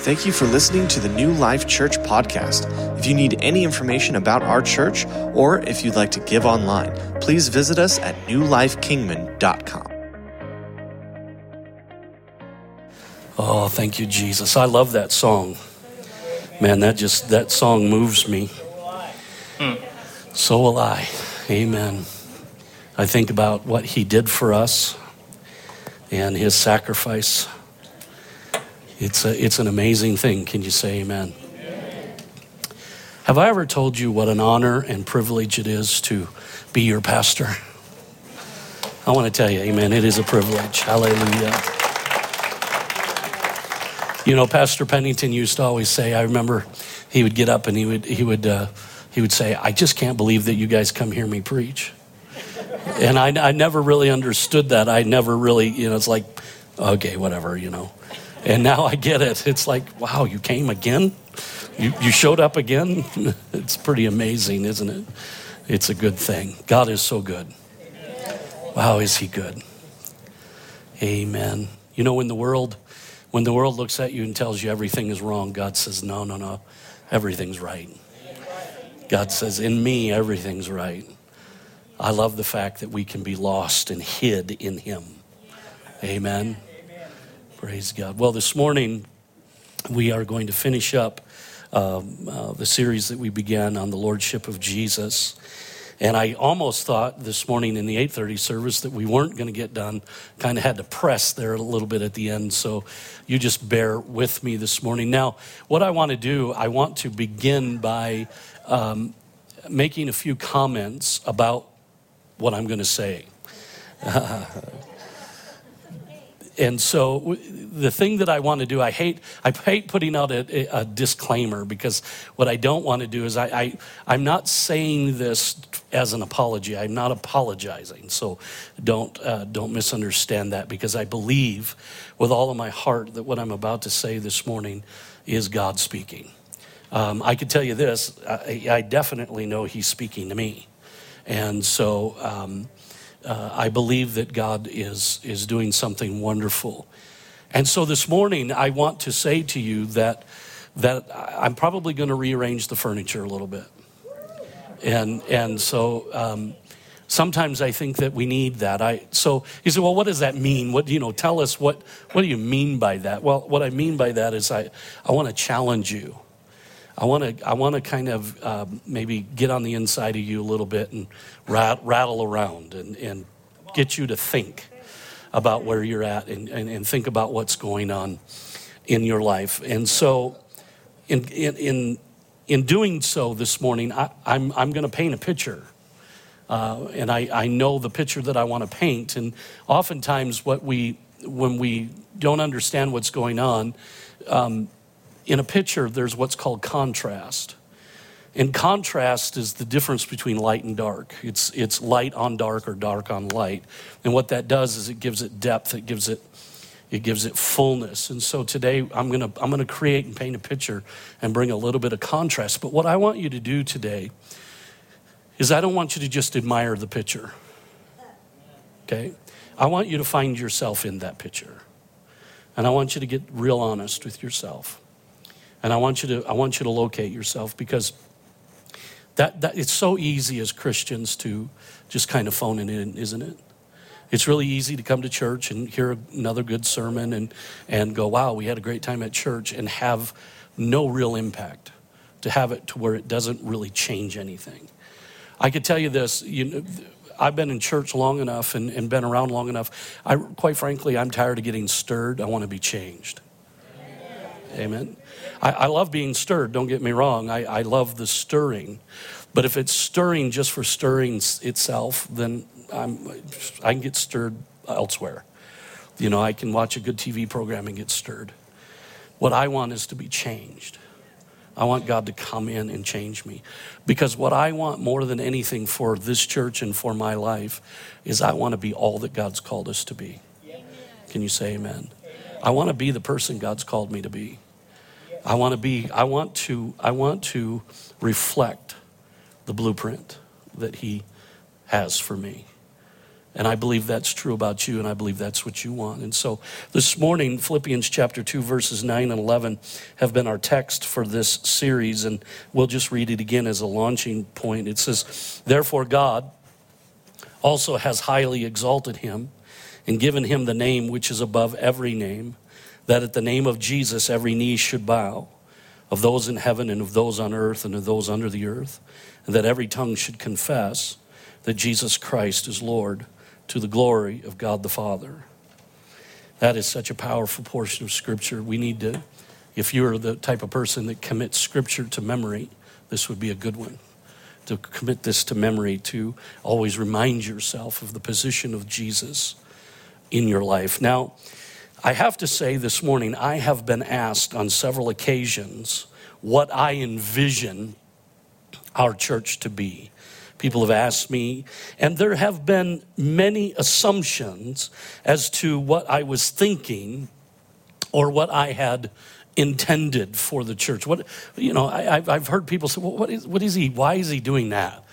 Thank you for listening to the New Life Church podcast. If you need any information about our church or if you'd like to give online, please visit us at newlifekingman.com. Oh, thank you, Jesus. I love that song. Man, that just, that song moves me. So will I. Amen. I think about what he did for us and his sacrifice. It's, a, it's an amazing thing. Can you say amen? Have I ever told you what an honor and privilege it is to be your pastor? I want to tell you, amen, it is a privilege. Hallelujah. You know, Pastor Pennington used to always say, I remember he would get up and he would, he would, uh, he would say, I just can't believe that you guys come hear me preach. And I, I never really understood that. I never really, you know, it's like, okay, whatever, you know. And now I get it. It's like, wow, you came again? You, you showed up again? it's pretty amazing, isn't it? It's a good thing. God is so good. Wow, is he good? Amen. You know, when the world when the world looks at you and tells you everything is wrong, God says, no, no, no, everything's right. God says, in me, everything's right. I love the fact that we can be lost and hid in Him. Amen. Praise God. Well, this morning we are going to finish up um, uh, the series that we began on the Lordship of Jesus. And I almost thought this morning in the 8:30 service that we weren't going to get done. Kind of had to press there a little bit at the end, so you just bear with me this morning. Now, what I want to do, I want to begin by um, making a few comments about what I'm going to say. and so the thing that I want to do, I hate, I hate putting out a, a disclaimer because what I don't want to do is I, I, am not saying this as an apology. I'm not apologizing. So don't, uh, don't misunderstand that because I believe with all of my heart that what I'm about to say this morning is God speaking. Um, I can tell you this, I, I, definitely know He's speaking to me. And so, um, uh, I believe that God is, is doing something wonderful. And so this morning, I want to say to you that, that I'm probably going to rearrange the furniture a little bit. And, and so um, sometimes I think that we need that. I, so you say, well, what does that mean? What, you know, tell us what, what do you mean by that? Well, what I mean by that is I, I want to challenge you. I want to I want to kind of uh, maybe get on the inside of you a little bit and rat, rattle around and, and get you to think about where you're at and, and, and, think about what's going on in your life. And so, in, in, in, in doing so this morning, I, am I'm, I'm going to paint a picture. Uh, and I, I know the picture that I want to paint. And oftentimes, what we, when we don't understand what's going on, um, in a picture, there's what's called contrast. And contrast is the difference between light and dark. It's, it's light on dark or dark on light. And what that does is it gives it depth, it gives it, it gives it fullness. And so today I'm gonna, I'm gonna create and paint a picture and bring a little bit of contrast. But what I want you to do today is I don't want you to just admire the picture. Okay? I want you to find yourself in that picture. And I want you to get real honest with yourself. And I want you to, I want you to locate yourself because that, that, it's so easy as Christians to just kind of phone it in, isn't it? It's really easy to come to church and hear another good sermon and, and go, wow, we had a great time at church and have no real impact. To have it to where it doesn't really change anything. I could tell you this, you know, I've been in church long enough and, and been around long enough. I, quite frankly, I'm tired of getting stirred. I want to be changed. Amen. I, I love being stirred, don't get me wrong. I, I love the stirring. But if it's stirring just for stirring itself, then I'm, I can get stirred elsewhere. You know, I can watch a good TV program and get stirred. What I want is to be changed. I want God to come in and change me. Because what I want more than anything for this church and for my life is I want to be all that God's called us to be. Can you say amen? I want to be the person God's called me to be. I want to be, I want to, I want to reflect the blueprint that He has for me. And I believe that's true about you, and I believe that's what you want. And so this morning, Philippians chapter 2, verses 9 and 11 have been our text for this series, and we'll just read it again as a launching point. It says, Therefore, God also has highly exalted him and given him the name which is above every name, that at the name of Jesus every knee should bow, of those in heaven and of those on earth and of those under the earth, and that every tongue should confess that Jesus Christ is Lord to the glory of God the Father. That is such a powerful portion of Scripture. We need to, if you're the type of person that commits Scripture to memory, this would be a good one. To commit this to memory, to always remind yourself of the position of Jesus in your life. Now, I have to say this morning, I have been asked on several occasions what I envision our church to be. People have asked me, and there have been many assumptions as to what I was thinking or what I had intended for the church. What, you know, I, have heard people say, well, what, is, what is he, why is he doing that?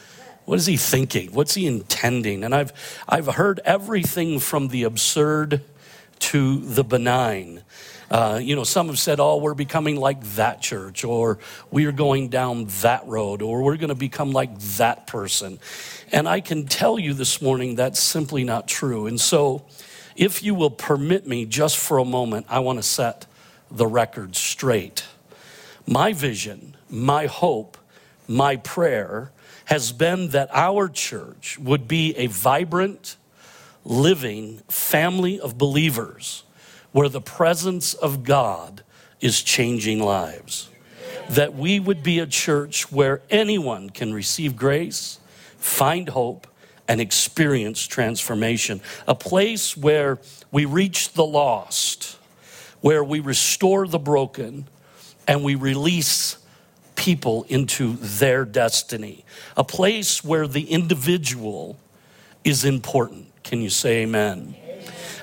What is he thinking? What's he intending? And I've, I've heard everything from the absurd to the benign. Uh, you know, some have said, oh, we're becoming like that church, or we are going down that road, or we're going to become like that person. And I can tell you this morning that's simply not true. And so, if you will permit me just for a moment, I want to set the record straight. My vision, my hope, my prayer has been that our church would be a vibrant, living family of believers where the presence of God is changing lives. That we would be a church where anyone can receive grace, find hope, and experience transformation. A place where we reach the lost, where we restore the broken, and we release people into their destiny. A place where the individual is important. Can you say amen?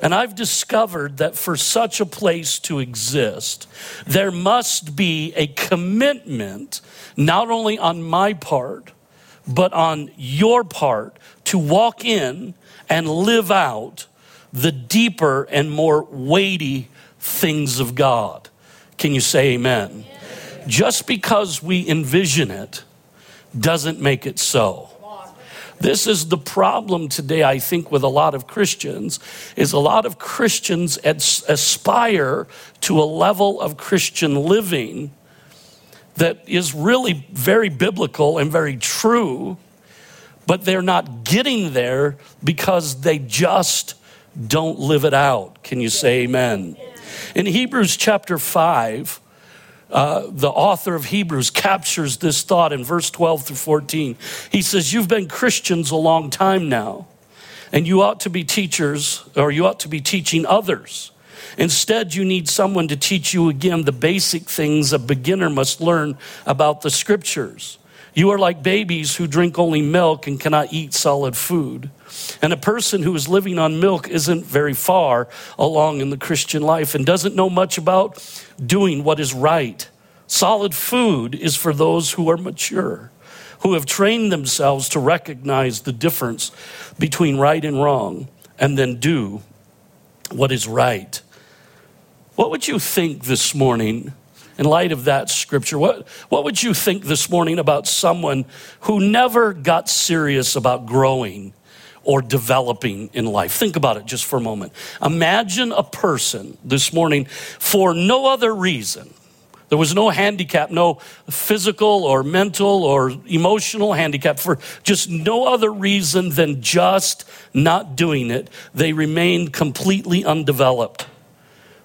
And I've discovered that for such a place to exist, there must be a commitment, not only on my part, but on your part, to walk in and live out the deeper and more weighty things of God. Can you say amen? Just because we envision it doesn't make it so. This is the problem today, I think, with a lot of Christians, is a lot of Christians aspire to a level of Christian living that is really very biblical and very true, but they're not getting there because they just don't live it out. Can you say amen? In Hebrews chapter 5, uh, the author of Hebrews captures this thought in verse 12 through 14. He says, You've been Christians a long time now, and you ought to be teachers, or you ought to be teaching others. Instead, you need someone to teach you again the basic things a beginner must learn about the scriptures. You are like babies who drink only milk and cannot eat solid food. And a person who is living on milk isn't very far along in the Christian life and doesn't know much about doing what is right. Solid food is for those who are mature, who have trained themselves to recognize the difference between right and wrong and then do what is right. What would you think this morning in light of that scripture? What, what would you think this morning about someone who never got serious about growing or developing in life. Think about it just for a moment. Imagine a person this morning for no other reason. There was no handicap, no physical or mental or emotional handicap, for just no other reason than just not doing it. They remained completely undeveloped.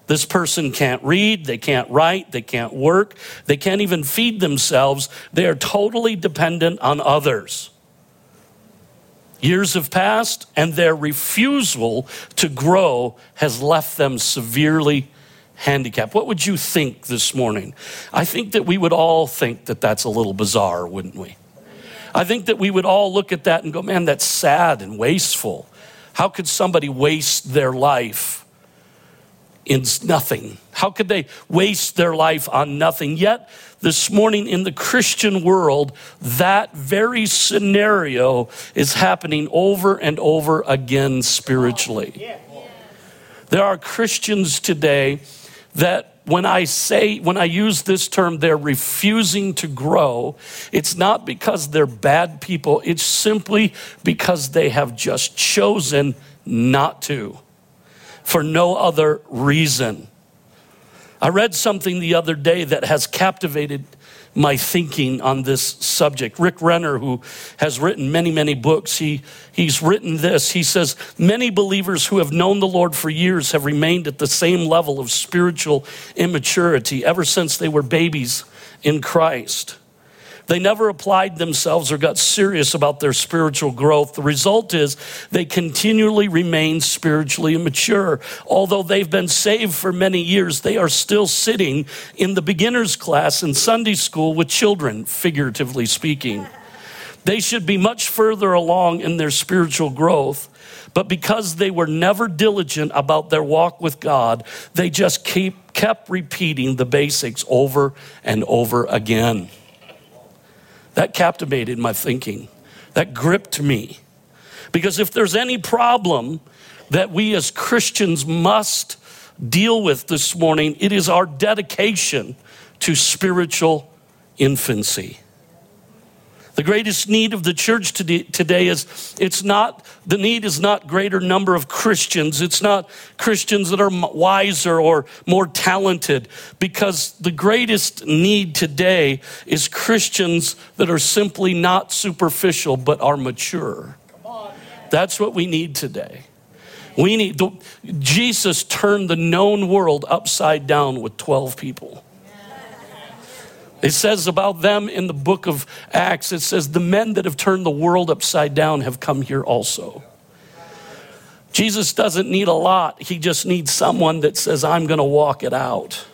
This person can't read, they can't write, they can't work, they can't even feed themselves. They are totally dependent on others. Years have passed, and their refusal to grow has left them severely handicapped. What would you think this morning? I think that we would all think that that's a little bizarre, wouldn't we? I think that we would all look at that and go, man, that's sad and wasteful. How could somebody waste their life in nothing? How could they waste their life on nothing? Yet, this morning in the Christian world, that very scenario is happening over and over again spiritually. There are Christians today that when I say, when I use this term, they're refusing to grow, it's not because they're bad people, it's simply because they have just chosen not to for no other reason. I read something the other day that has captivated my thinking on this subject. Rick Renner, who has written many, many books, he, he's written this. He says, Many believers who have known the Lord for years have remained at the same level of spiritual immaturity ever since they were babies in Christ. They never applied themselves or got serious about their spiritual growth. The result is they continually remain spiritually immature. Although they've been saved for many years, they are still sitting in the beginner's class in Sunday school with children, figuratively speaking. They should be much further along in their spiritual growth. But because they were never diligent about their walk with God, they just keep, kept repeating the basics over and over again. That captivated my thinking. That gripped me. Because if there's any problem that we as Christians must deal with this morning, it is our dedication to spiritual infancy. The greatest need of the church today is it's not, the need is not greater number of Christians. It's not Christians that are wiser or more talented, because the greatest need today is Christians that are simply not superficial but are mature. That's what we need today. We need, Jesus turned the known world upside down with 12 people. It says about them in the book of Acts, it says, the men that have turned the world upside down have come here also. Jesus doesn't need a lot, he just needs someone that says, I'm going to walk it out.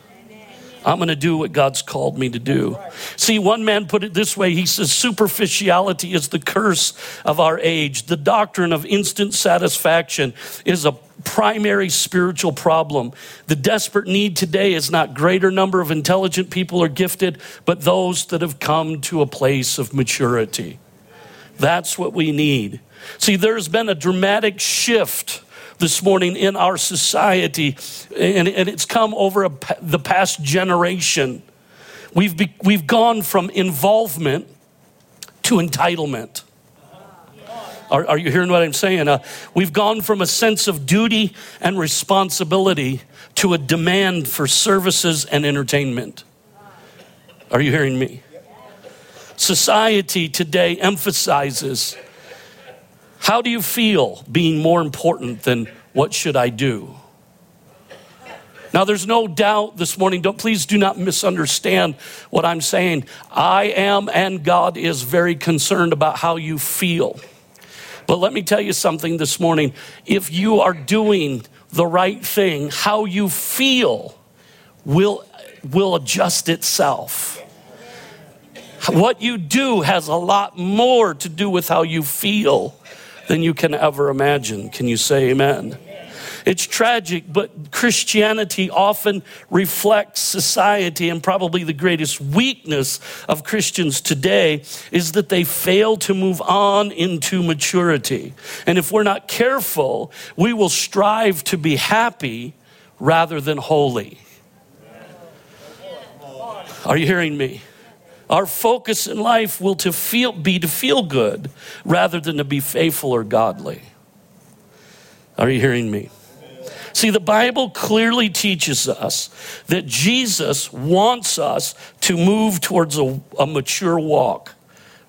I'm going to do what God's called me to do. See, one man put it this way he says, Superficiality is the curse of our age. The doctrine of instant satisfaction is a primary spiritual problem. The desperate need today is not greater number of intelligent people or gifted, but those that have come to a place of maturity. That's what we need. See, there's been a dramatic shift this morning in our society, and, and it's come over a, the past generation. We've, be, we've gone from involvement to entitlement. Are, are you hearing what I'm saying? Uh, we've gone from a sense of duty and responsibility to a demand for services and entertainment. Are you hearing me? Society today emphasizes how do you feel being more important than what should I do? Now, there's no doubt this morning, don't, please do not misunderstand what I'm saying. I am and God is very concerned about how you feel. But let me tell you something this morning. If you are doing the right thing, how you feel will, will adjust itself. What you do has a lot more to do with how you feel than you can ever imagine. Can you say amen? It's tragic, but Christianity often reflects society, and probably the greatest weakness of Christians today is that they fail to move on into maturity. And if we're not careful, we will strive to be happy rather than holy. Are you hearing me? Our focus in life will to feel, be to feel good rather than to be faithful or godly. Are you hearing me? See, the Bible clearly teaches us that Jesus wants us to move towards a, a mature walk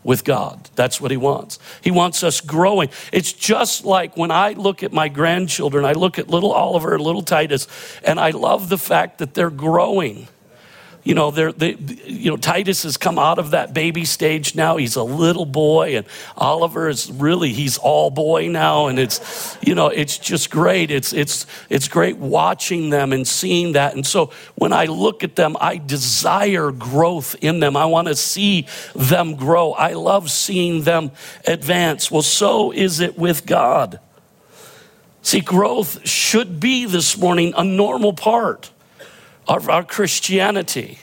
with God. That's what he wants. He wants us growing. It's just like when I look at my grandchildren, I look at little Oliver and little Titus, and I love the fact that they're growing you know, they're, they, you know, Titus has come out of that baby stage now. He's a little boy, and Oliver is really he's all boy now, and it's, you know, it's just great. It's it's it's great watching them and seeing that. And so when I look at them, I desire growth in them. I want to see them grow. I love seeing them advance. Well, so is it with God. See, growth should be this morning a normal part our Christianity.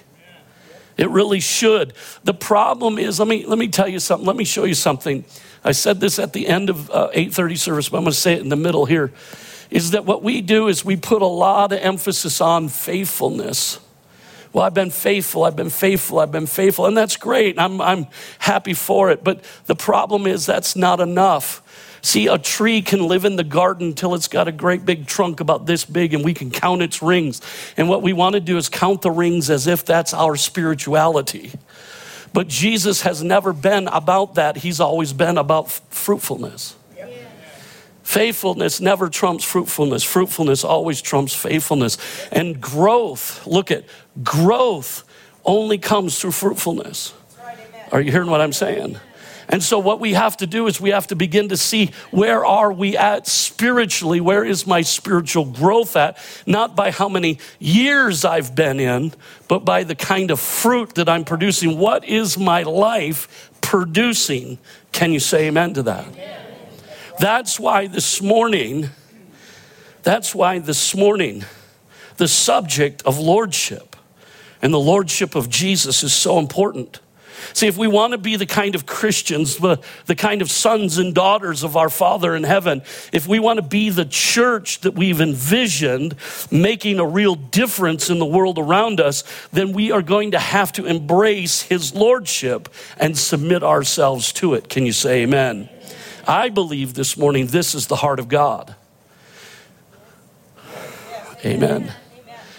It really should. The problem is, let me, let me tell you something. Let me show you something. I said this at the end of uh, 8:30 service, but I'm going to say it in the middle here. Is that what we do is we put a lot of emphasis on faithfulness. Well, I've been faithful, I've been faithful, I've been faithful, and that's great. I'm, I'm happy for it. But the problem is that's not enough. See, a tree can live in the garden until it's got a great big trunk about this big and we can count its rings. And what we want to do is count the rings as if that's our spirituality. But Jesus has never been about that, He's always been about fruitfulness. Faithfulness never trumps fruitfulness. Fruitfulness always trumps faithfulness. And growth, look at growth only comes through fruitfulness. Are you hearing what I'm saying? And so what we have to do is we have to begin to see where are we at spiritually? Where is my spiritual growth at? Not by how many years I've been in, but by the kind of fruit that I'm producing. What is my life producing? Can you say amen to that? That's why this morning, that's why this morning, the subject of lordship and the lordship of Jesus is so important. See, if we want to be the kind of Christians, the, the kind of sons and daughters of our Father in heaven, if we want to be the church that we've envisioned, making a real difference in the world around us, then we are going to have to embrace His Lordship and submit ourselves to it. Can you say amen? I believe this morning this is the heart of God. Amen.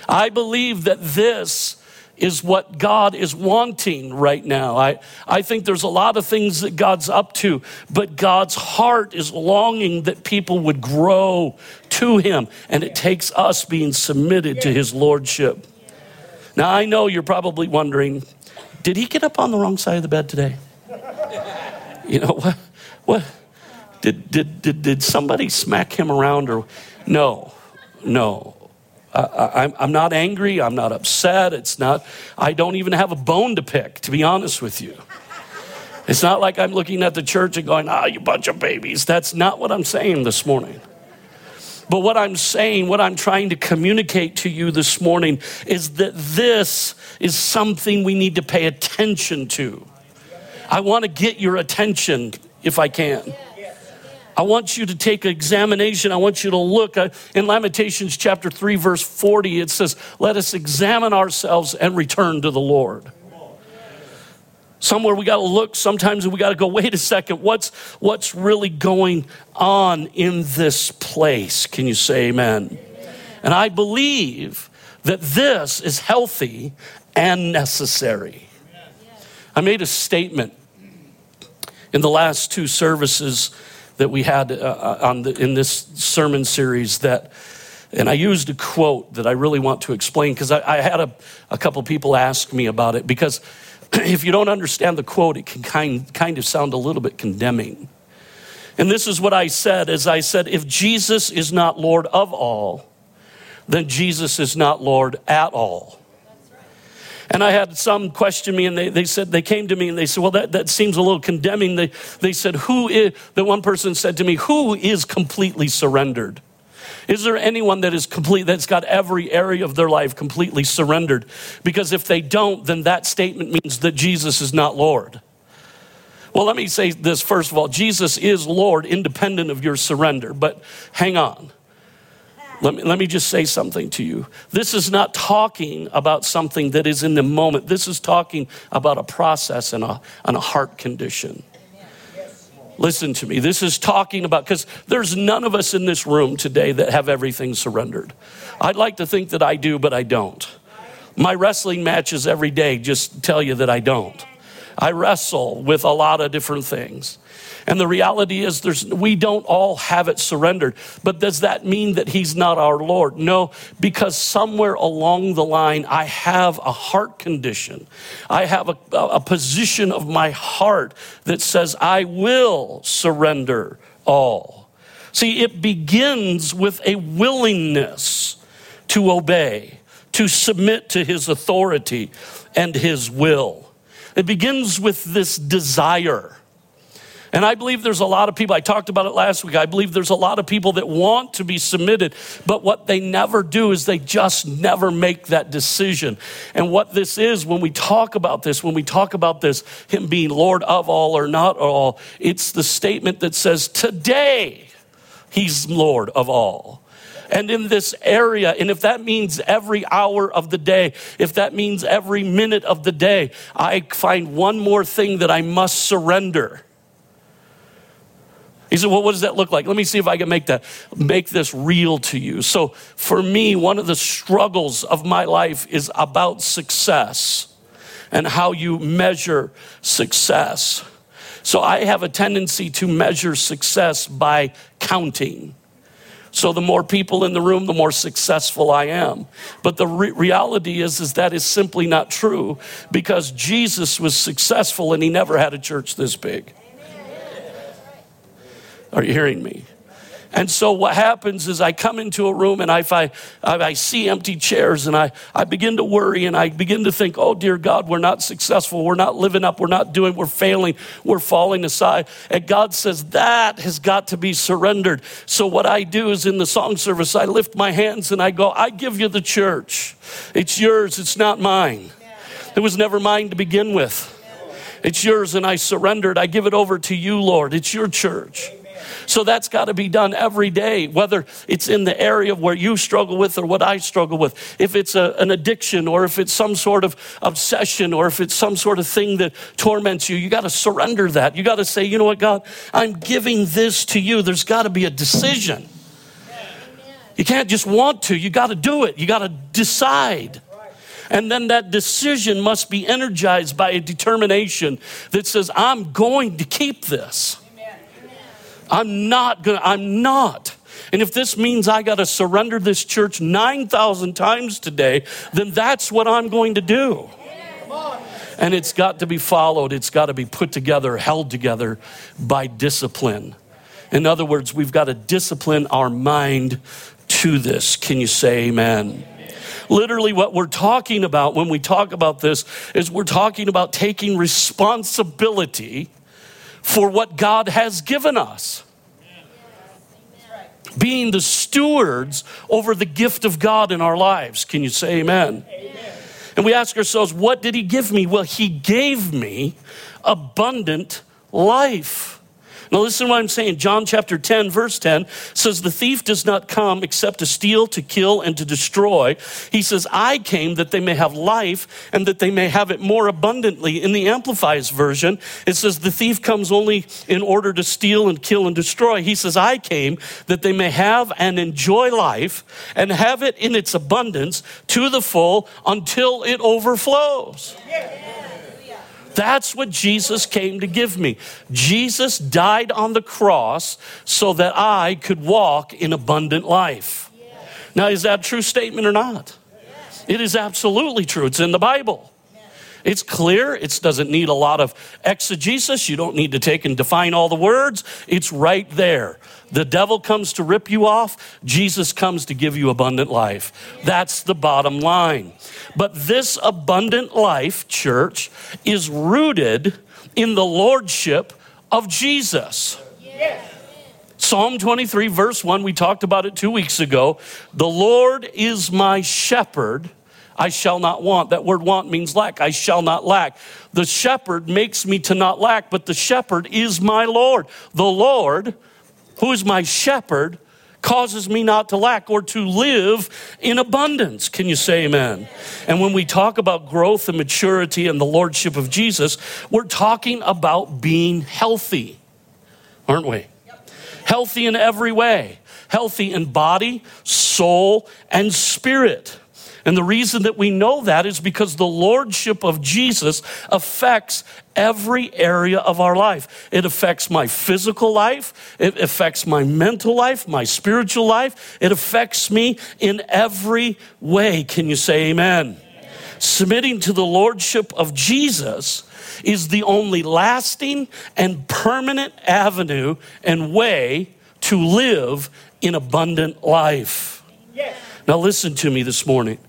I believe that this is what God is wanting right now. I, I think there's a lot of things that God's up to, but God's heart is longing that people would grow to Him, and it takes us being submitted to His Lordship. Now, I know you're probably wondering did he get up on the wrong side of the bed today? You know, what? What? Did, did, did, did somebody smack him around or no, no. I, am not angry. I'm not upset. It's not, I don't even have a bone to pick, to be honest with you. It's not like I'm looking at the church and going, ah, oh, you bunch of babies. That's not what I'm saying this morning. But what I'm saying, what I'm trying to communicate to you this morning is that this is something we need to pay attention to. I want to get your attention if I can. I want you to take examination. I want you to look. Uh, in Lamentations chapter 3, verse 40, it says, Let us examine ourselves and return to the Lord. Somewhere we got to look. Sometimes we got to go, wait a second, what's, what's really going on in this place? Can you say amen? And I believe that this is healthy and necessary. I made a statement in the last two services that we had uh, uh, on the, in this sermon series that and I used a quote that I really want to explain because I, I, had a, a couple people ask me about it because if you don't understand the quote, it can kind, kind of sound a little bit condemning. And this is what I said as I said, if Jesus is not Lord of all, then Jesus is not Lord at all. And I had some question me, and they, they said, they came to me and they said, Well, that, that seems a little condemning. They, they said, Who is, the one person said to me, Who is completely surrendered? Is there anyone that is complete, that's got every area of their life completely surrendered? Because if they don't, then that statement means that Jesus is not Lord. Well, let me say this first of all Jesus is Lord independent of your surrender, but hang on. Let me, let me just say something to you. This is not talking about something that is in the moment. This is talking about a process and a, and a heart condition. Listen to me. This is talking about, because there's none of us in this room today that have everything surrendered. I'd like to think that I do, but I don't. My wrestling matches every day just tell you that I don't. I wrestle with a lot of different things. And the reality is there's we don't all have it surrendered. But does that mean that he's not our Lord? No, because somewhere along the line I have a heart condition. I have a, a position of my heart that says I will surrender all. See, it begins with a willingness to obey, to submit to his authority and his will. It begins with this desire And I believe there's a lot of people, I talked about it last week. I believe there's a lot of people that want to be submitted, but what they never do is they just never make that decision. And what this is, when we talk about this, when we talk about this, Him being Lord of all or not all, it's the statement that says, Today, He's Lord of all and in this area. And if that means every hour of the day, if that means every minute of the day, I find one more thing that I must surrender. He said, Well, what does that look like? Let me see if I can make that make this real to you. So for me, one of the struggles of my life is about success and how you measure success. So I have a tendency to measure success by counting. So the more people in the room, the more successful I am. But the re- reality is, is that is simply not true because Jesus was successful and he never had a church this big. Are you hearing me? And so what happens is I come into a room and if I, I see empty chairs and I, I begin to worry and I begin to think, oh dear God, we're not successful. We're not living up. We're not doing, we're failing. We're falling aside. And God says that has got to be surrendered. So what I do is in the song service, I lift my hands and I go, I give you the church. It's yours. It's not mine. It was never mine to begin with. It's yours and I surrendered. I give it over to you, Lord. It's your church. So that's got to be done every day, whether it's in the area where you struggle with or what I struggle with. If it's a, an addiction or if it's some sort of obsession or if it's some sort of thing that torments you, you got to surrender that. You got to say, you know what, God, I'm giving this to you. There's got to be a decision. You can't just want to, you got to do it. You got to decide. And then that decision must be energized by a determination that says, I'm going to keep this. I'm not gonna, I'm not. And if this means I got to surrender this church 9,000 times today, then that's what I'm going to do. And it's got to be followed, it's got to be put together, held together by discipline. In other words, we've got to discipline our mind to this. Can you say amen? Literally, what we're talking about when we talk about this is we're talking about taking responsibility for what God has given us. Being the stewards over the gift of God in our lives. Can you say amen? amen? And we ask ourselves, what did He give me? Well, He gave me abundant life. Now, listen to what I'm saying. John chapter 10, verse 10 says, The thief does not come except to steal, to kill, and to destroy. He says, I came that they may have life and that they may have it more abundantly. In the Amplified version, it says, The thief comes only in order to steal and kill and destroy. He says, I came that they may have and enjoy life and have it in its abundance to the full until it overflows. Yeah. That's what Jesus came to give me. Jesus died on the cross so that I could walk in abundant life. Now, is that a true statement or not? It is absolutely true. It's in the Bible. It's clear. It doesn't need a lot of exegesis. You don't need to take and define all the words. It's right there. The devil comes to rip you off. Jesus comes to give you abundant life. That's the bottom line. But this abundant life, church, is rooted in the lordship of Jesus. Psalm 23, verse 1, we talked about it two weeks ago. The Lord is my shepherd. I shall not want. That word want means lack. I shall not lack. The shepherd makes me to not lack, but the shepherd is my Lord. The Lord, who is my shepherd, causes me not to lack or to live in abundance. Can you say amen? And when we talk about growth and maturity and the lordship of Jesus, we're talking about being healthy, aren't we? Healthy in every way, healthy in body, soul, and spirit. And the reason that we know that is because the lordship of Jesus affects every area of our life. It affects my physical life, it affects my mental life, my spiritual life. It affects me in every way. Can you say amen? amen. Submitting to the lordship of Jesus is the only lasting and permanent avenue and way to live in abundant life. Yes. Now, listen to me this morning.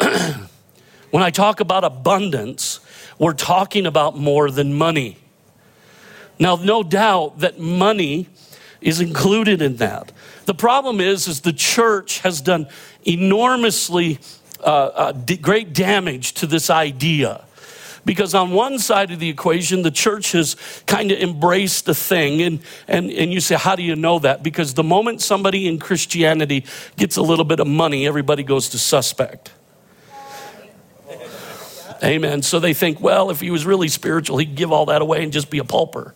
when I talk about abundance, we're talking about more than money. Now, no doubt that money is included in that. The problem is, is the church has done enormously uh, uh, d- great damage to this idea. Because on one side of the equation, the church has kind of embraced the thing. And, and, and you say, how do you know that? Because the moment somebody in Christianity gets a little bit of money, everybody goes to suspect. Amen. So they think, well, if he was really spiritual, he'd give all that away and just be a pauper.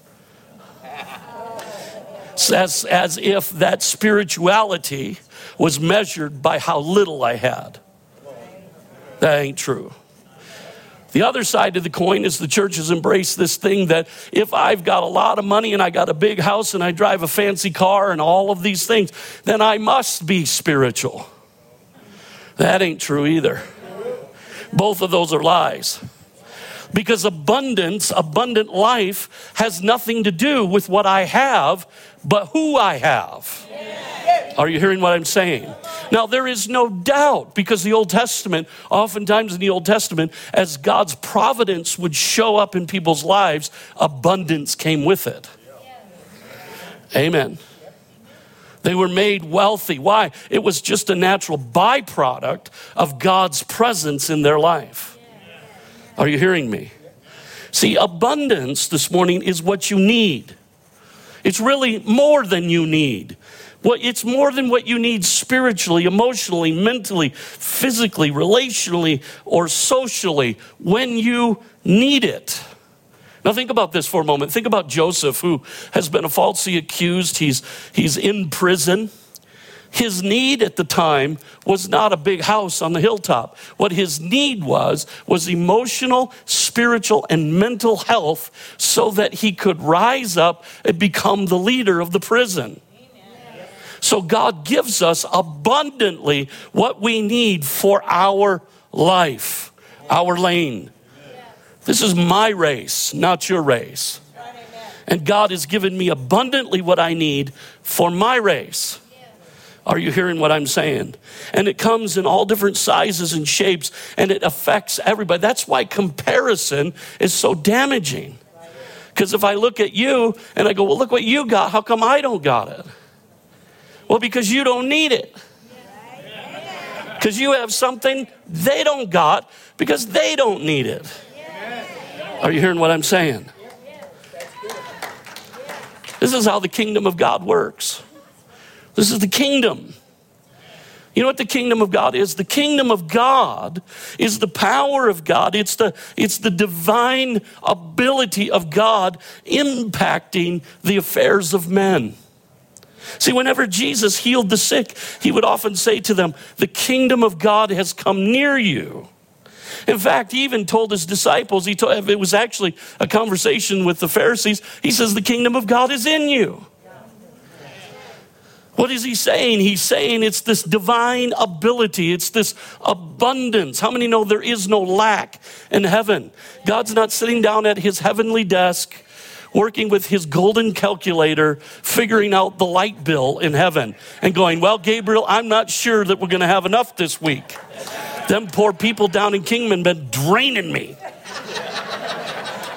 As, as if that spirituality was measured by how little I had. That ain't true. The other side of the coin is the church has embraced this thing that if I've got a lot of money and I got a big house and I drive a fancy car and all of these things, then I must be spiritual. That ain't true either. Both of those are lies. Because abundance, abundant life, has nothing to do with what I have, but who I have. Are you hearing what I'm saying? Now, there is no doubt because the Old Testament, oftentimes in the Old Testament, as God's providence would show up in people's lives, abundance came with it. Amen. They were made wealthy. Why? It was just a natural byproduct of God's presence in their life. Are you hearing me? See, abundance this morning is what you need. It's really more than you need. Well, it's more than what you need spiritually, emotionally, mentally, physically, relationally, or socially when you need it. Now, think about this for a moment. Think about Joseph, who has been falsely accused. He's, he's in prison. His need at the time was not a big house on the hilltop. What his need was, was emotional, spiritual, and mental health so that he could rise up and become the leader of the prison. So God gives us abundantly what we need for our life, our lane. This is my race, not your race. And God has given me abundantly what I need for my race. Are you hearing what I'm saying? And it comes in all different sizes and shapes, and it affects everybody. That's why comparison is so damaging. Because if I look at you and I go, well, look what you got, how come I don't got it? Well, because you don't need it. Because you have something they don't got because they don't need it. Are you hearing what I'm saying? This is how the kingdom of God works. This is the kingdom. You know what the kingdom of God is? The kingdom of God is the power of God. It's the, it's the divine ability of God impacting the affairs of men. See, whenever Jesus healed the sick, he would often say to them, The kingdom of God has come near you. In fact, he even told his disciples, he told, it was actually a conversation with the Pharisees, he says, The kingdom of God is in you. What is he saying? He's saying it's this divine ability, it's this abundance. How many know there is no lack in heaven? God's not sitting down at his heavenly desk working with his golden calculator, figuring out the light bill in heaven and going, Well, Gabriel, I'm not sure that we're going to have enough this week. Them poor people down in Kingman been draining me.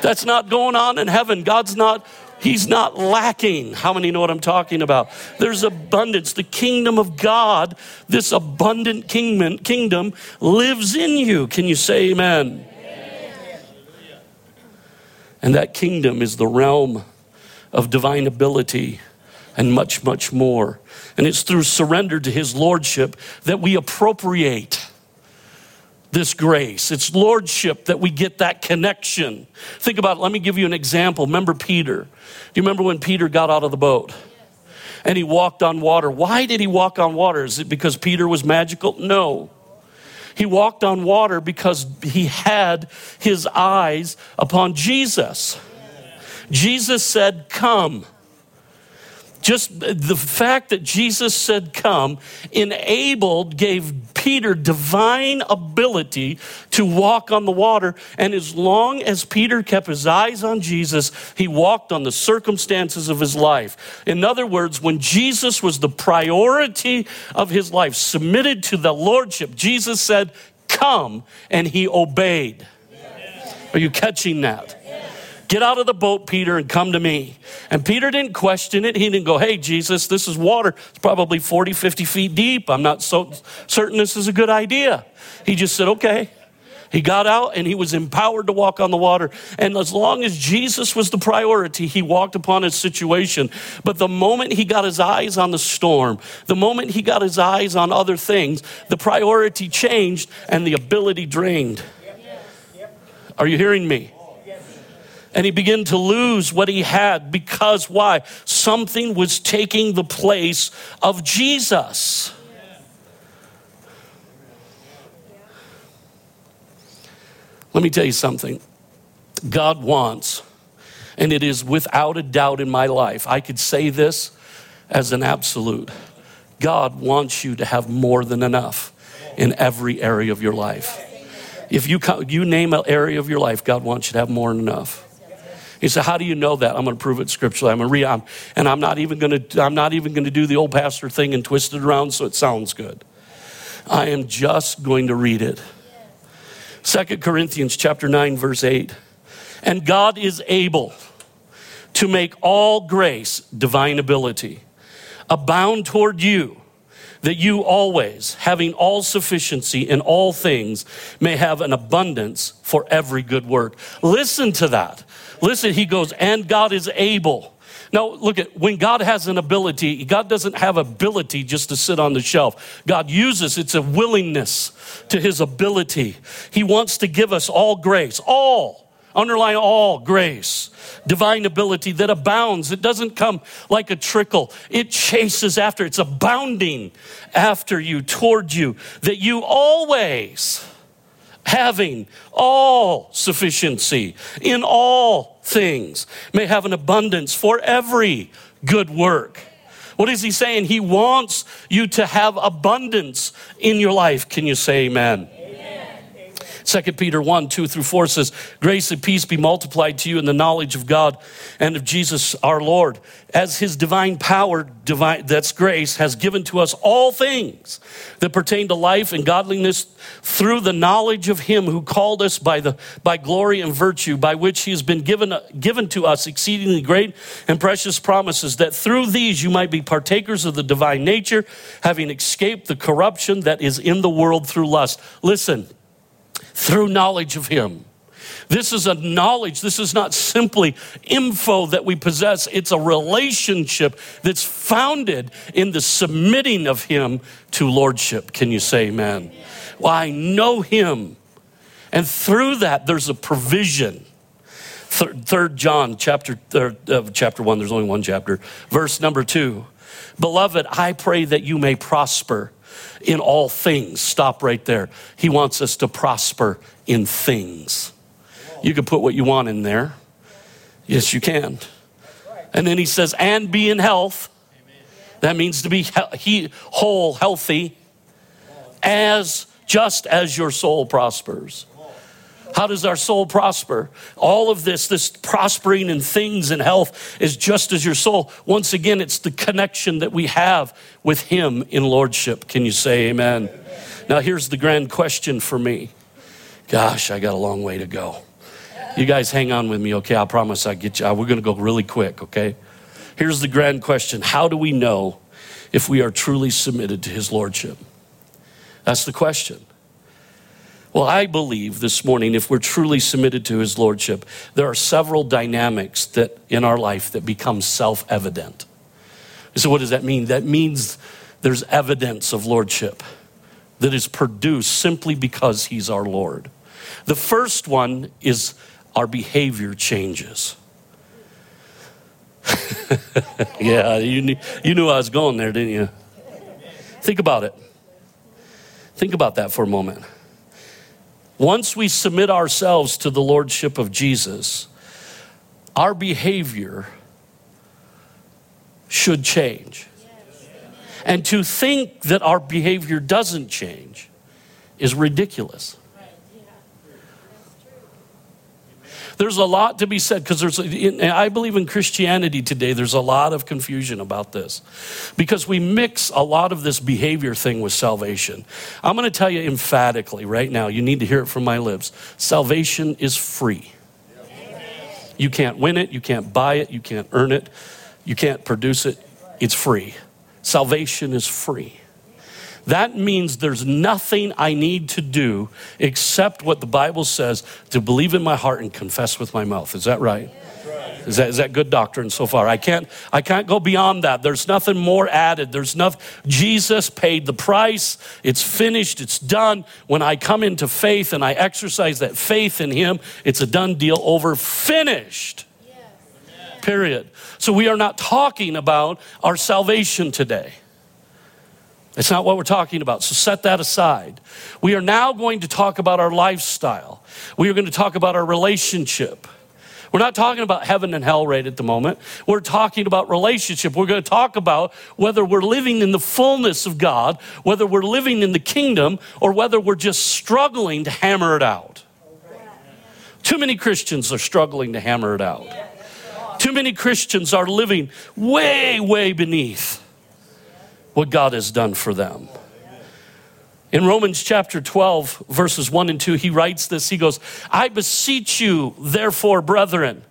That's not going on in heaven. God's not He's not lacking. How many know what I'm talking about? There's abundance. The kingdom of God, this abundant kingdom, kingdom lives in you. Can you say amen? amen? And that kingdom is the realm of divine ability and much, much more. And it's through surrender to his lordship that we appropriate this grace. It's lordship that we get that connection. Think about it. Let me give you an example. Remember Peter. Do you remember when Peter got out of the boat? And he walked on water. Why did he walk on water? Is it because Peter was magical? No. He walked on water because he had his eyes upon Jesus. Jesus said, Come. Just the fact that Jesus said, Come, enabled, gave Peter divine ability to walk on the water. And as long as Peter kept his eyes on Jesus, he walked on the circumstances of his life. In other words, when Jesus was the priority of his life, submitted to the Lordship, Jesus said, Come, and he obeyed. Are you catching that? Get out of the boat, Peter, and come to me. And Peter didn't question it. He didn't go, Hey, Jesus, this is water. It's probably 40, 50 feet deep. I'm not so certain this is a good idea. He just said, Okay. He got out and he was empowered to walk on the water. And as long as Jesus was the priority, he walked upon his situation. But the moment he got his eyes on the storm, the moment he got his eyes on other things, the priority changed and the ability drained. Are you hearing me? And he began to lose what he had because why? Something was taking the place of Jesus. Let me tell you something. God wants, and it is without a doubt in my life, I could say this as an absolute. God wants you to have more than enough in every area of your life. If you, you name an area of your life, God wants you to have more than enough. He said, "How do you know that?" I'm going to prove it scripturally. I'm going to read, I'm, and I'm not even going to. I'm not even going to do the old pastor thing and twist it around so it sounds good. I am just going to read it. Second Corinthians chapter 9 verse 8. And God is able to make all grace, divine ability, abound toward you, that you always, having all sufficiency in all things, may have an abundance for every good work. Listen to that. Listen, he goes, and God is able. Now, look at when God has an ability, God doesn't have ability just to sit on the shelf. God uses it's a willingness to his ability. He wants to give us all grace, all, underline all grace, divine ability that abounds. It doesn't come like a trickle, it chases after, it's abounding after you, toward you, that you always having all sufficiency in all things, may have an abundance for every good work. What is he saying? He wants you to have abundance in your life. Can you say amen? 2 Peter 1 2 through 4 says, Grace and peace be multiplied to you in the knowledge of God and of Jesus our Lord, as his divine power, divine, that's grace, has given to us all things that pertain to life and godliness through the knowledge of him who called us by, the, by glory and virtue, by which he has been given, given to us exceedingly great and precious promises, that through these you might be partakers of the divine nature, having escaped the corruption that is in the world through lust. Listen through knowledge of Him. This is a knowledge. This is not simply info that we possess. It's a relationship that's founded in the submitting of Him to Lordship. Can you say amen? Well, I know Him. And through that, there's a provision. Third John, chapter, uh, chapter one, there's only one chapter, verse number two. Beloved, I pray that you may prosper in all things. Stop right there. He wants us to prosper in things. You can put what you want in there. Yes, you can. And then he says, and be in health. That means to be he, whole, healthy, as just as your soul prospers. How does our soul prosper? All of this, this prospering in things and health, is just as your soul. Once again, it's the connection that we have with Him in Lordship. Can you say amen? amen? Now, here's the grand question for me. Gosh, I got a long way to go. You guys hang on with me, okay? I promise I get you. We're going to go really quick, okay? Here's the grand question How do we know if we are truly submitted to His Lordship? That's the question. Well, I believe this morning, if we're truly submitted to his lordship, there are several dynamics that in our life that become self evident. So, what does that mean? That means there's evidence of lordship that is produced simply because he's our Lord. The first one is our behavior changes. yeah, you knew, you knew I was going there, didn't you? Think about it. Think about that for a moment. Once we submit ourselves to the Lordship of Jesus, our behavior should change. And to think that our behavior doesn't change is ridiculous. There's a lot to be said because there's, I believe in Christianity today, there's a lot of confusion about this because we mix a lot of this behavior thing with salvation. I'm going to tell you emphatically right now, you need to hear it from my lips salvation is free. You can't win it, you can't buy it, you can't earn it, you can't produce it. It's free. Salvation is free. That means there's nothing I need to do except what the Bible says to believe in my heart and confess with my mouth. Is that right? Is that, is that good doctrine so far? I can't, I can't go beyond that. There's nothing more added. There's nothing. Jesus paid the price. It's finished. It's done. When I come into faith and I exercise that faith in Him, it's a done deal over, finished. Period. So we are not talking about our salvation today. It's not what we're talking about. So set that aside. We are now going to talk about our lifestyle. We are going to talk about our relationship. We're not talking about heaven and hell right at the moment. We're talking about relationship. We're going to talk about whether we're living in the fullness of God, whether we're living in the kingdom, or whether we're just struggling to hammer it out. Too many Christians are struggling to hammer it out. Too many Christians are living way, way beneath what God has done for them. In Romans chapter 12, verses 1 and 2, he writes this. He goes, I beseech you, therefore, brethren,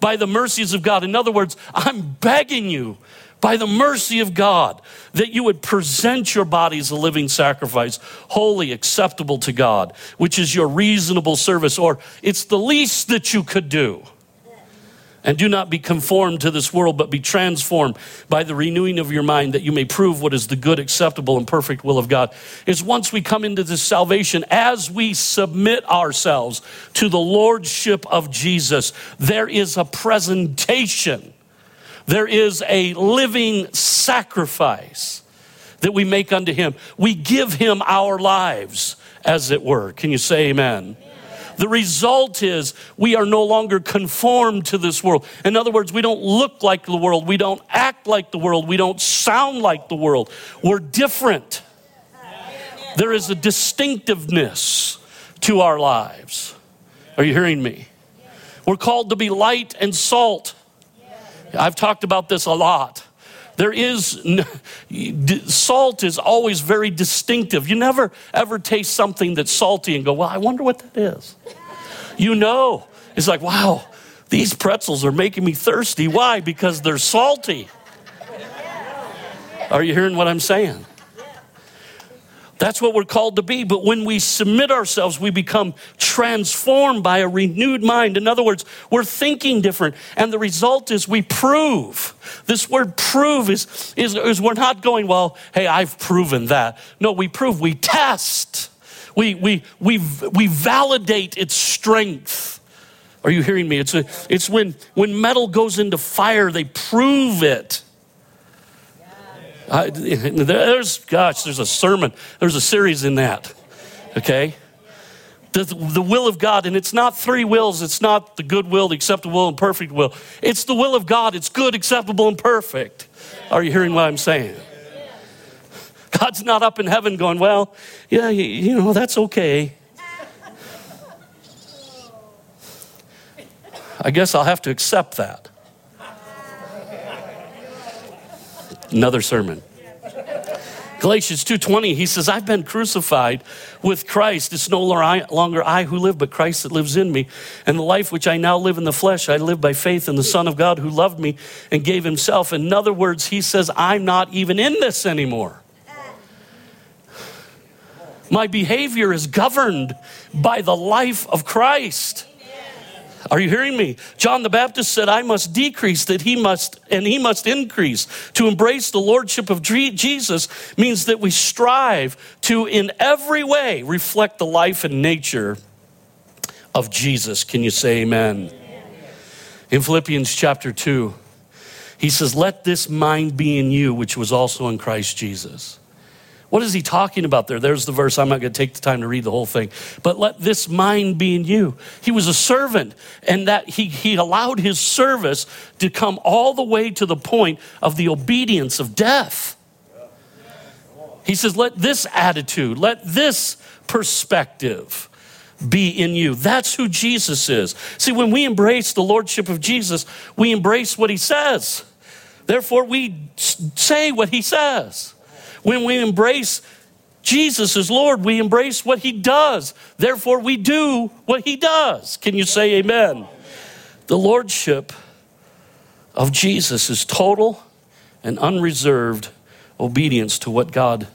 by the mercies of God. In other words, I'm begging you, by the mercy of God, that you would present your bodies a living sacrifice, holy, acceptable to God, which is your reasonable service, or it's the least that you could do. And do not be conformed to this world, but be transformed by the renewing of your mind, that you may prove what is the good, acceptable, and perfect will of God. Is once we come into this salvation, as we submit ourselves to the Lordship of Jesus, there is a presentation, there is a living sacrifice that we make unto Him. We give Him our lives, as it were. Can you say amen? The result is we are no longer conformed to this world. In other words, we don't look like the world, we don't act like the world, we don't sound like the world. We're different. There is a distinctiveness to our lives. Are you hearing me? We're called to be light and salt. I've talked about this a lot. There is, salt is always very distinctive. You never ever taste something that's salty and go, well, I wonder what that is. You know, it's like, wow, these pretzels are making me thirsty. Why? Because they're salty. Are you hearing what I'm saying? That's what we're called to be. But when we submit ourselves, we become transformed by a renewed mind. In other words, we're thinking different. And the result is we prove. This word prove is, is, is we're not going, well, hey, I've proven that. No, we prove, we test. We, we, we, we validate its strength. Are you hearing me? It's, a, it's when, when metal goes into fire, they prove it. I, there's, gosh, there's a sermon, there's a series in that, okay? The, the will of God, and it's not three wills, it's not the good will, the acceptable and perfect will. It's the will of God, it's good, acceptable, and perfect. Are you hearing what I'm saying? God's not up in heaven going, well, yeah, you, you know, that's okay. I guess I'll have to accept that. Another sermon. Galatians 2:20 he says I've been crucified with Christ. It's no longer I who live but Christ that lives in me. And the life which I now live in the flesh I live by faith in the son of God who loved me and gave himself. In other words he says I'm not even in this anymore. My behavior is governed by the life of Christ are you hearing me? John the Baptist said, I must decrease that he must, and he must increase. To embrace the lordship of Jesus means that we strive to, in every way, reflect the life and nature of Jesus. Can you say amen? In Philippians chapter 2, he says, Let this mind be in you, which was also in Christ Jesus. What is he talking about there? There's the verse. I'm not going to take the time to read the whole thing. But let this mind be in you. He was a servant, and that he, he allowed his service to come all the way to the point of the obedience of death. He says, let this attitude, let this perspective be in you. That's who Jesus is. See, when we embrace the Lordship of Jesus, we embrace what he says. Therefore, we say what he says. When we embrace Jesus as Lord, we embrace what He does. Therefore, we do what He does. Can you say amen? The lordship of Jesus is total and unreserved obedience to what God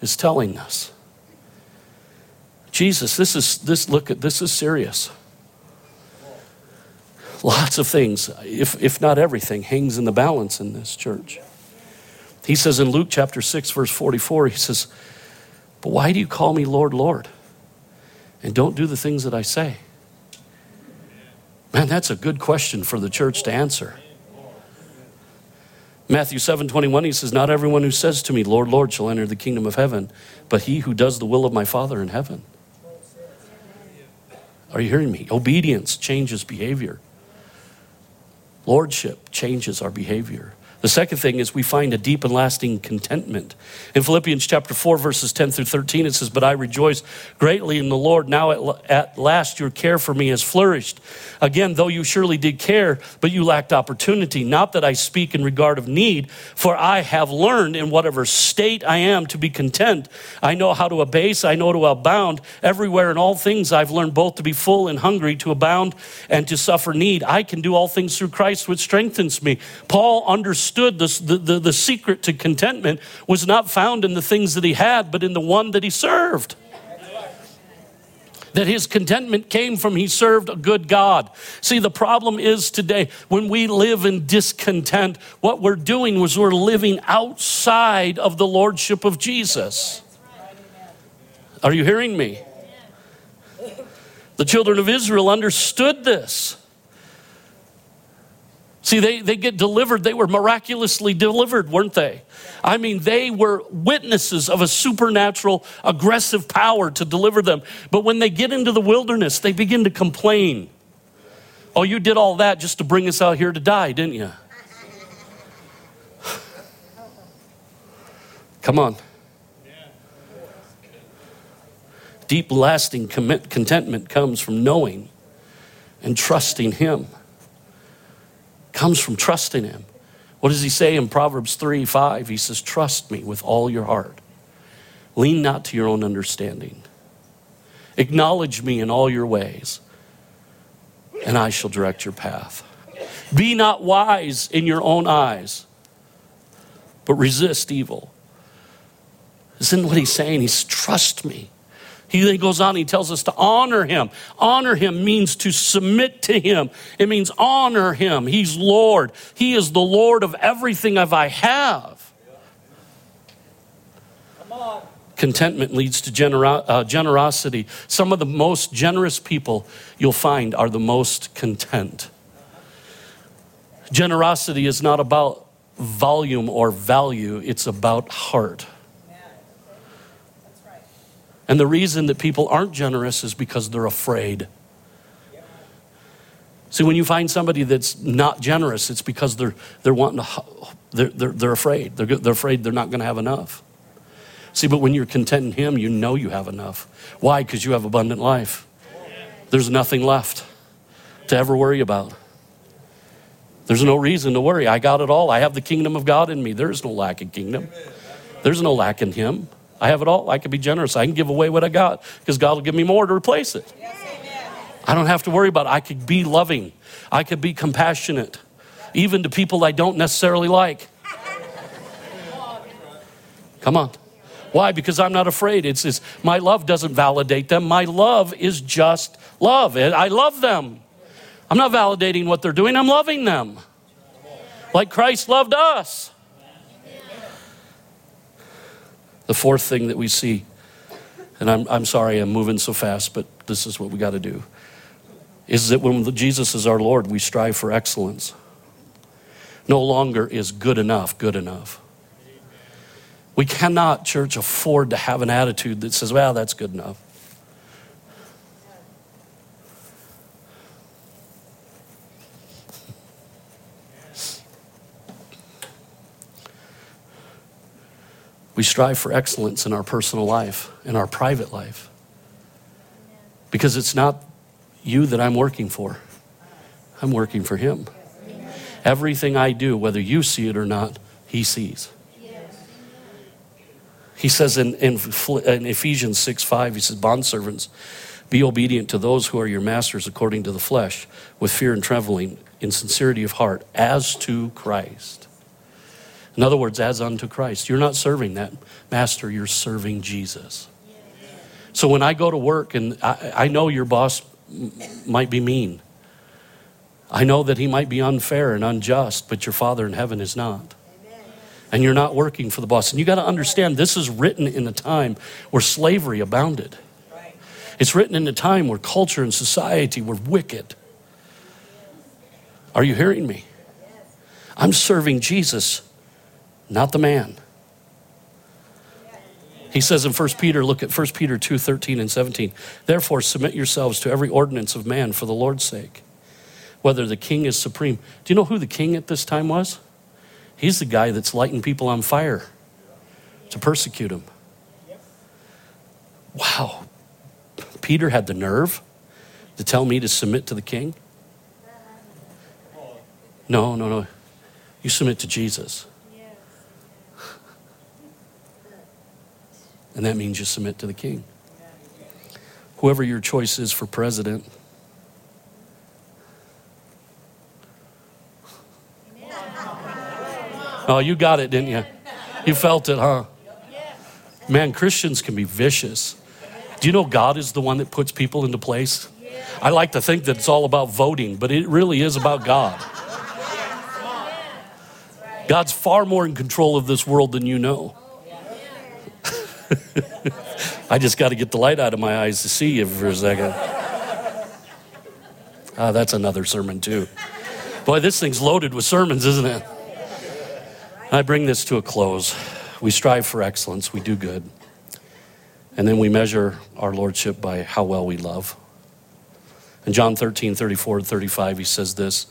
is telling us. Jesus, this is this look at this is serious. Lots of things, if, if not everything, hangs in the balance in this church. He says in Luke chapter 6, verse 44, he says, But why do you call me Lord, Lord? And don't do the things that I say? Man, that's a good question for the church to answer. Matthew 7 21, he says, Not everyone who says to me, Lord, Lord, shall enter the kingdom of heaven, but he who does the will of my Father in heaven. Are you hearing me? Obedience changes behavior, lordship changes our behavior. The second thing is we find a deep and lasting contentment. In Philippians chapter 4, verses 10 through 13, it says, But I rejoice greatly in the Lord. Now at, at last your care for me has flourished. Again, though you surely did care, but you lacked opportunity. Not that I speak in regard of need, for I have learned in whatever state I am to be content. I know how to abase, I know to abound. Everywhere in all things I've learned both to be full and hungry, to abound and to suffer need. I can do all things through Christ, which strengthens me. Paul understood understood the, the, the secret to contentment was not found in the things that he had, but in the one that he served that his contentment came from he served a good God. See, the problem is today when we live in discontent, what we're doing was we're living outside of the lordship of Jesus. Are you hearing me? The children of Israel understood this. See, they, they get delivered. They were miraculously delivered, weren't they? I mean, they were witnesses of a supernatural, aggressive power to deliver them. But when they get into the wilderness, they begin to complain. Oh, you did all that just to bring us out here to die, didn't you? Come on. Deep, lasting contentment comes from knowing and trusting Him comes from trusting Him. What does He say in Proverbs 3 5? He says, Trust me with all your heart. Lean not to your own understanding. Acknowledge me in all your ways, and I shall direct your path. Be not wise in your own eyes, but resist evil. Isn't what he's saying? He's trust me. He then goes on, he tells us to honor him. Honor him means to submit to him. It means honor him. He's Lord. He is the Lord of everything that I have. Contentment leads to genero- uh, generosity. Some of the most generous people you'll find are the most content. Generosity is not about volume or value, it's about heart. And the reason that people aren't generous is because they're afraid. See, when you find somebody that's not generous, it's because they're, they're wanting to, they're, they're, they're afraid. They're, they're afraid they're not going to have enough. See, but when you're content in Him, you know you have enough. Why? Because you have abundant life. There's nothing left to ever worry about. There's no reason to worry. I got it all. I have the kingdom of God in me. There's no lack in kingdom. There's no lack in Him. I have it all. I can be generous. I can give away what I got because God will give me more to replace it. I don't have to worry about it. I could be loving. I could be compassionate, even to people I don't necessarily like. Come on. Why? Because I'm not afraid. It's, it's my love doesn't validate them. My love is just love. I love them. I'm not validating what they're doing. I'm loving them. Like Christ loved us. The fourth thing that we see, and I'm, I'm sorry I'm moving so fast, but this is what we got to do, is that when Jesus is our Lord, we strive for excellence. No longer is good enough good enough. We cannot, church, afford to have an attitude that says, well, that's good enough. We strive for excellence in our personal life, in our private life. Because it's not you that I'm working for, I'm working for Him. Everything I do, whether you see it or not, He sees. He says in, in, in Ephesians 6 5, he says, Bondservants, Be obedient to those who are your masters according to the flesh, with fear and trembling, in sincerity of heart, as to Christ. In other words, as unto Christ. You're not serving that master, you're serving Jesus. So when I go to work and I, I know your boss might be mean, I know that he might be unfair and unjust, but your Father in heaven is not. And you're not working for the boss. And you got to understand this is written in a time where slavery abounded. It's written in a time where culture and society were wicked. Are you hearing me? I'm serving Jesus, not the man. He says in 1 Peter, look at 1 Peter 2 13 and 17. Therefore, submit yourselves to every ordinance of man for the Lord's sake, whether the king is supreme. Do you know who the king at this time was? He's the guy that's lighting people on fire to persecute him. Wow. Peter had the nerve to tell me to submit to the king? No, no, no. You submit to Jesus. And that means you submit to the king. Whoever your choice is for president. Oh, you got it, didn't you? You felt it, huh? Man, Christians can be vicious. Do you know God is the one that puts people into place? I like to think that it's all about voting, but it really is about God. God's far more in control of this world than you know. I just got to get the light out of my eyes to see you for a second. Ah, that's another sermon, too. Boy, this thing's loaded with sermons, isn't it? I bring this to a close. We strive for excellence, we do good. And then we measure our lordship by how well we love. In John 13, 34 35, he says this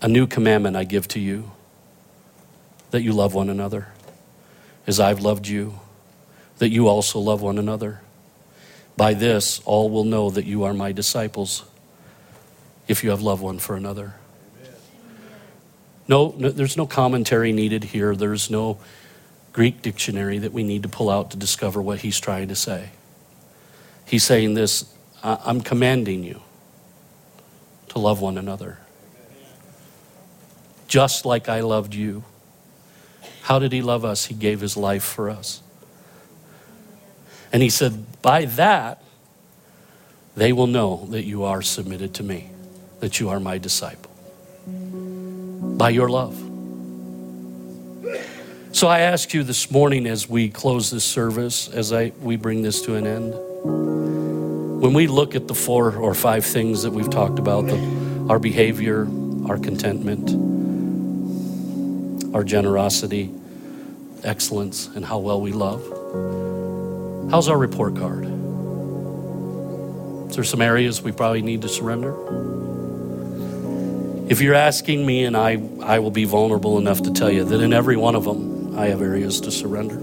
A new commandment I give to you, that you love one another, as I've loved you, that you also love one another. By this, all will know that you are my disciples, if you have love one for another. No, no, there's no commentary needed here. There's no Greek dictionary that we need to pull out to discover what he's trying to say. He's saying this I'm commanding you to love one another. Just like I loved you. How did he love us? He gave his life for us. And he said, By that, they will know that you are submitted to me, that you are my disciple. By your love. So I ask you this morning as we close this service, as I, we bring this to an end, when we look at the four or five things that we've talked about the, our behavior, our contentment, our generosity, excellence, and how well we love, how's our report card? Is there some areas we probably need to surrender? If you're asking me, and I, I will be vulnerable enough to tell you that in every one of them, I have areas to surrender.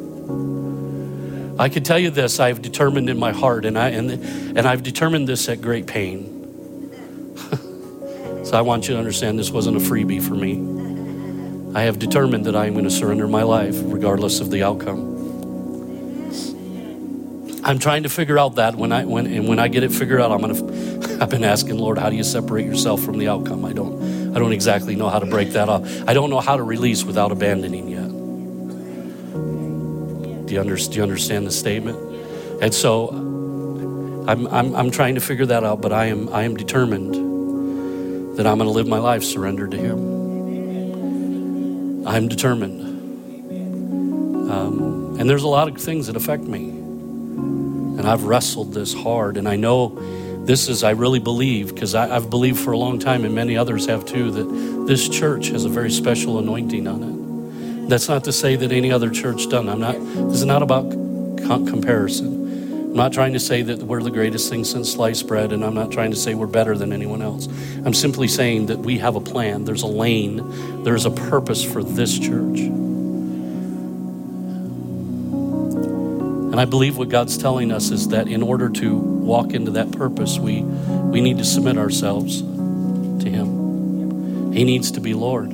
I can tell you this I've determined in my heart, and, I, and, and I've determined this at great pain. so I want you to understand this wasn't a freebie for me. I have determined that I am going to surrender my life regardless of the outcome. I'm trying to figure out that when I when and when I get it figured out, I'm gonna. I've been asking Lord, how do you separate yourself from the outcome? I don't. I don't exactly know how to break that off. I don't know how to release without abandoning yet. Do you, under, do you understand the statement? And so I'm, I'm, I'm trying to figure that out, but I am, I am determined that I'm going to live my life surrendered to Him. I'm determined. Um, and there's a lot of things that affect me. And I've wrestled this hard, and I know this is, I really believe, because I've believed for a long time, and many others have too, that this church has a very special anointing on it. That's not to say that any other church done. I'm not. This is not about comparison. I'm not trying to say that we're the greatest thing since sliced bread, and I'm not trying to say we're better than anyone else. I'm simply saying that we have a plan. There's a lane. There's a purpose for this church. And I believe what God's telling us is that in order to walk into that purpose, we, we need to submit ourselves to Him. He needs to be Lord.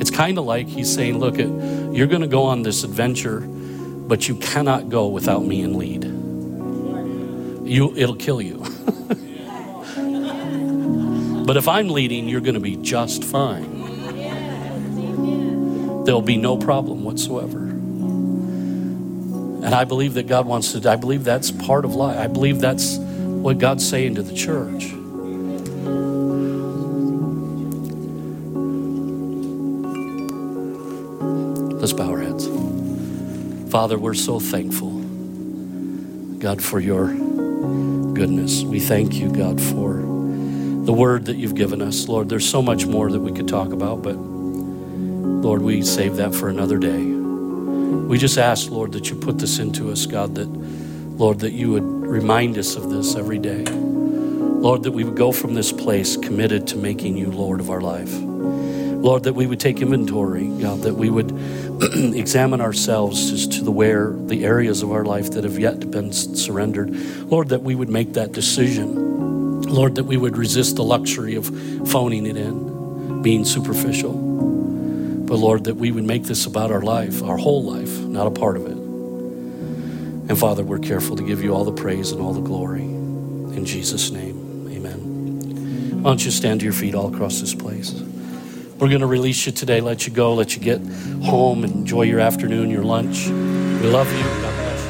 It's kind of like He's saying, Look, you're going to go on this adventure, but you cannot go without me and lead. You, it'll kill you. but if I'm leading, you're going to be just fine. There'll be no problem whatsoever. And I believe that God wants to, I believe that's part of life. I believe that's what God's saying to the church. Let's bow our heads. Father, we're so thankful, God, for your goodness. We thank you, God, for the word that you've given us. Lord, there's so much more that we could talk about, but Lord, we save that for another day. We just ask, Lord, that you put this into us, God, that, Lord, that you would remind us of this every day. Lord, that we would go from this place committed to making you Lord of our life. Lord, that we would take inventory, God, that we would examine ourselves as to the where, the areas of our life that have yet been surrendered. Lord, that we would make that decision. Lord, that we would resist the luxury of phoning it in, being superficial. But Lord, that we would make this about our life, our whole life, not a part of it. And Father, we're careful to give you all the praise and all the glory. In Jesus' name, amen. Why don't you stand to your feet all across this place? We're going to release you today, let you go, let you get home and enjoy your afternoon, your lunch. We love you. God bless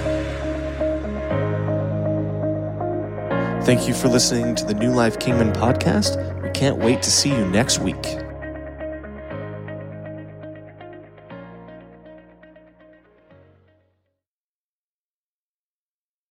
you. Thank you for listening to the New Life Kingman podcast. We can't wait to see you next week.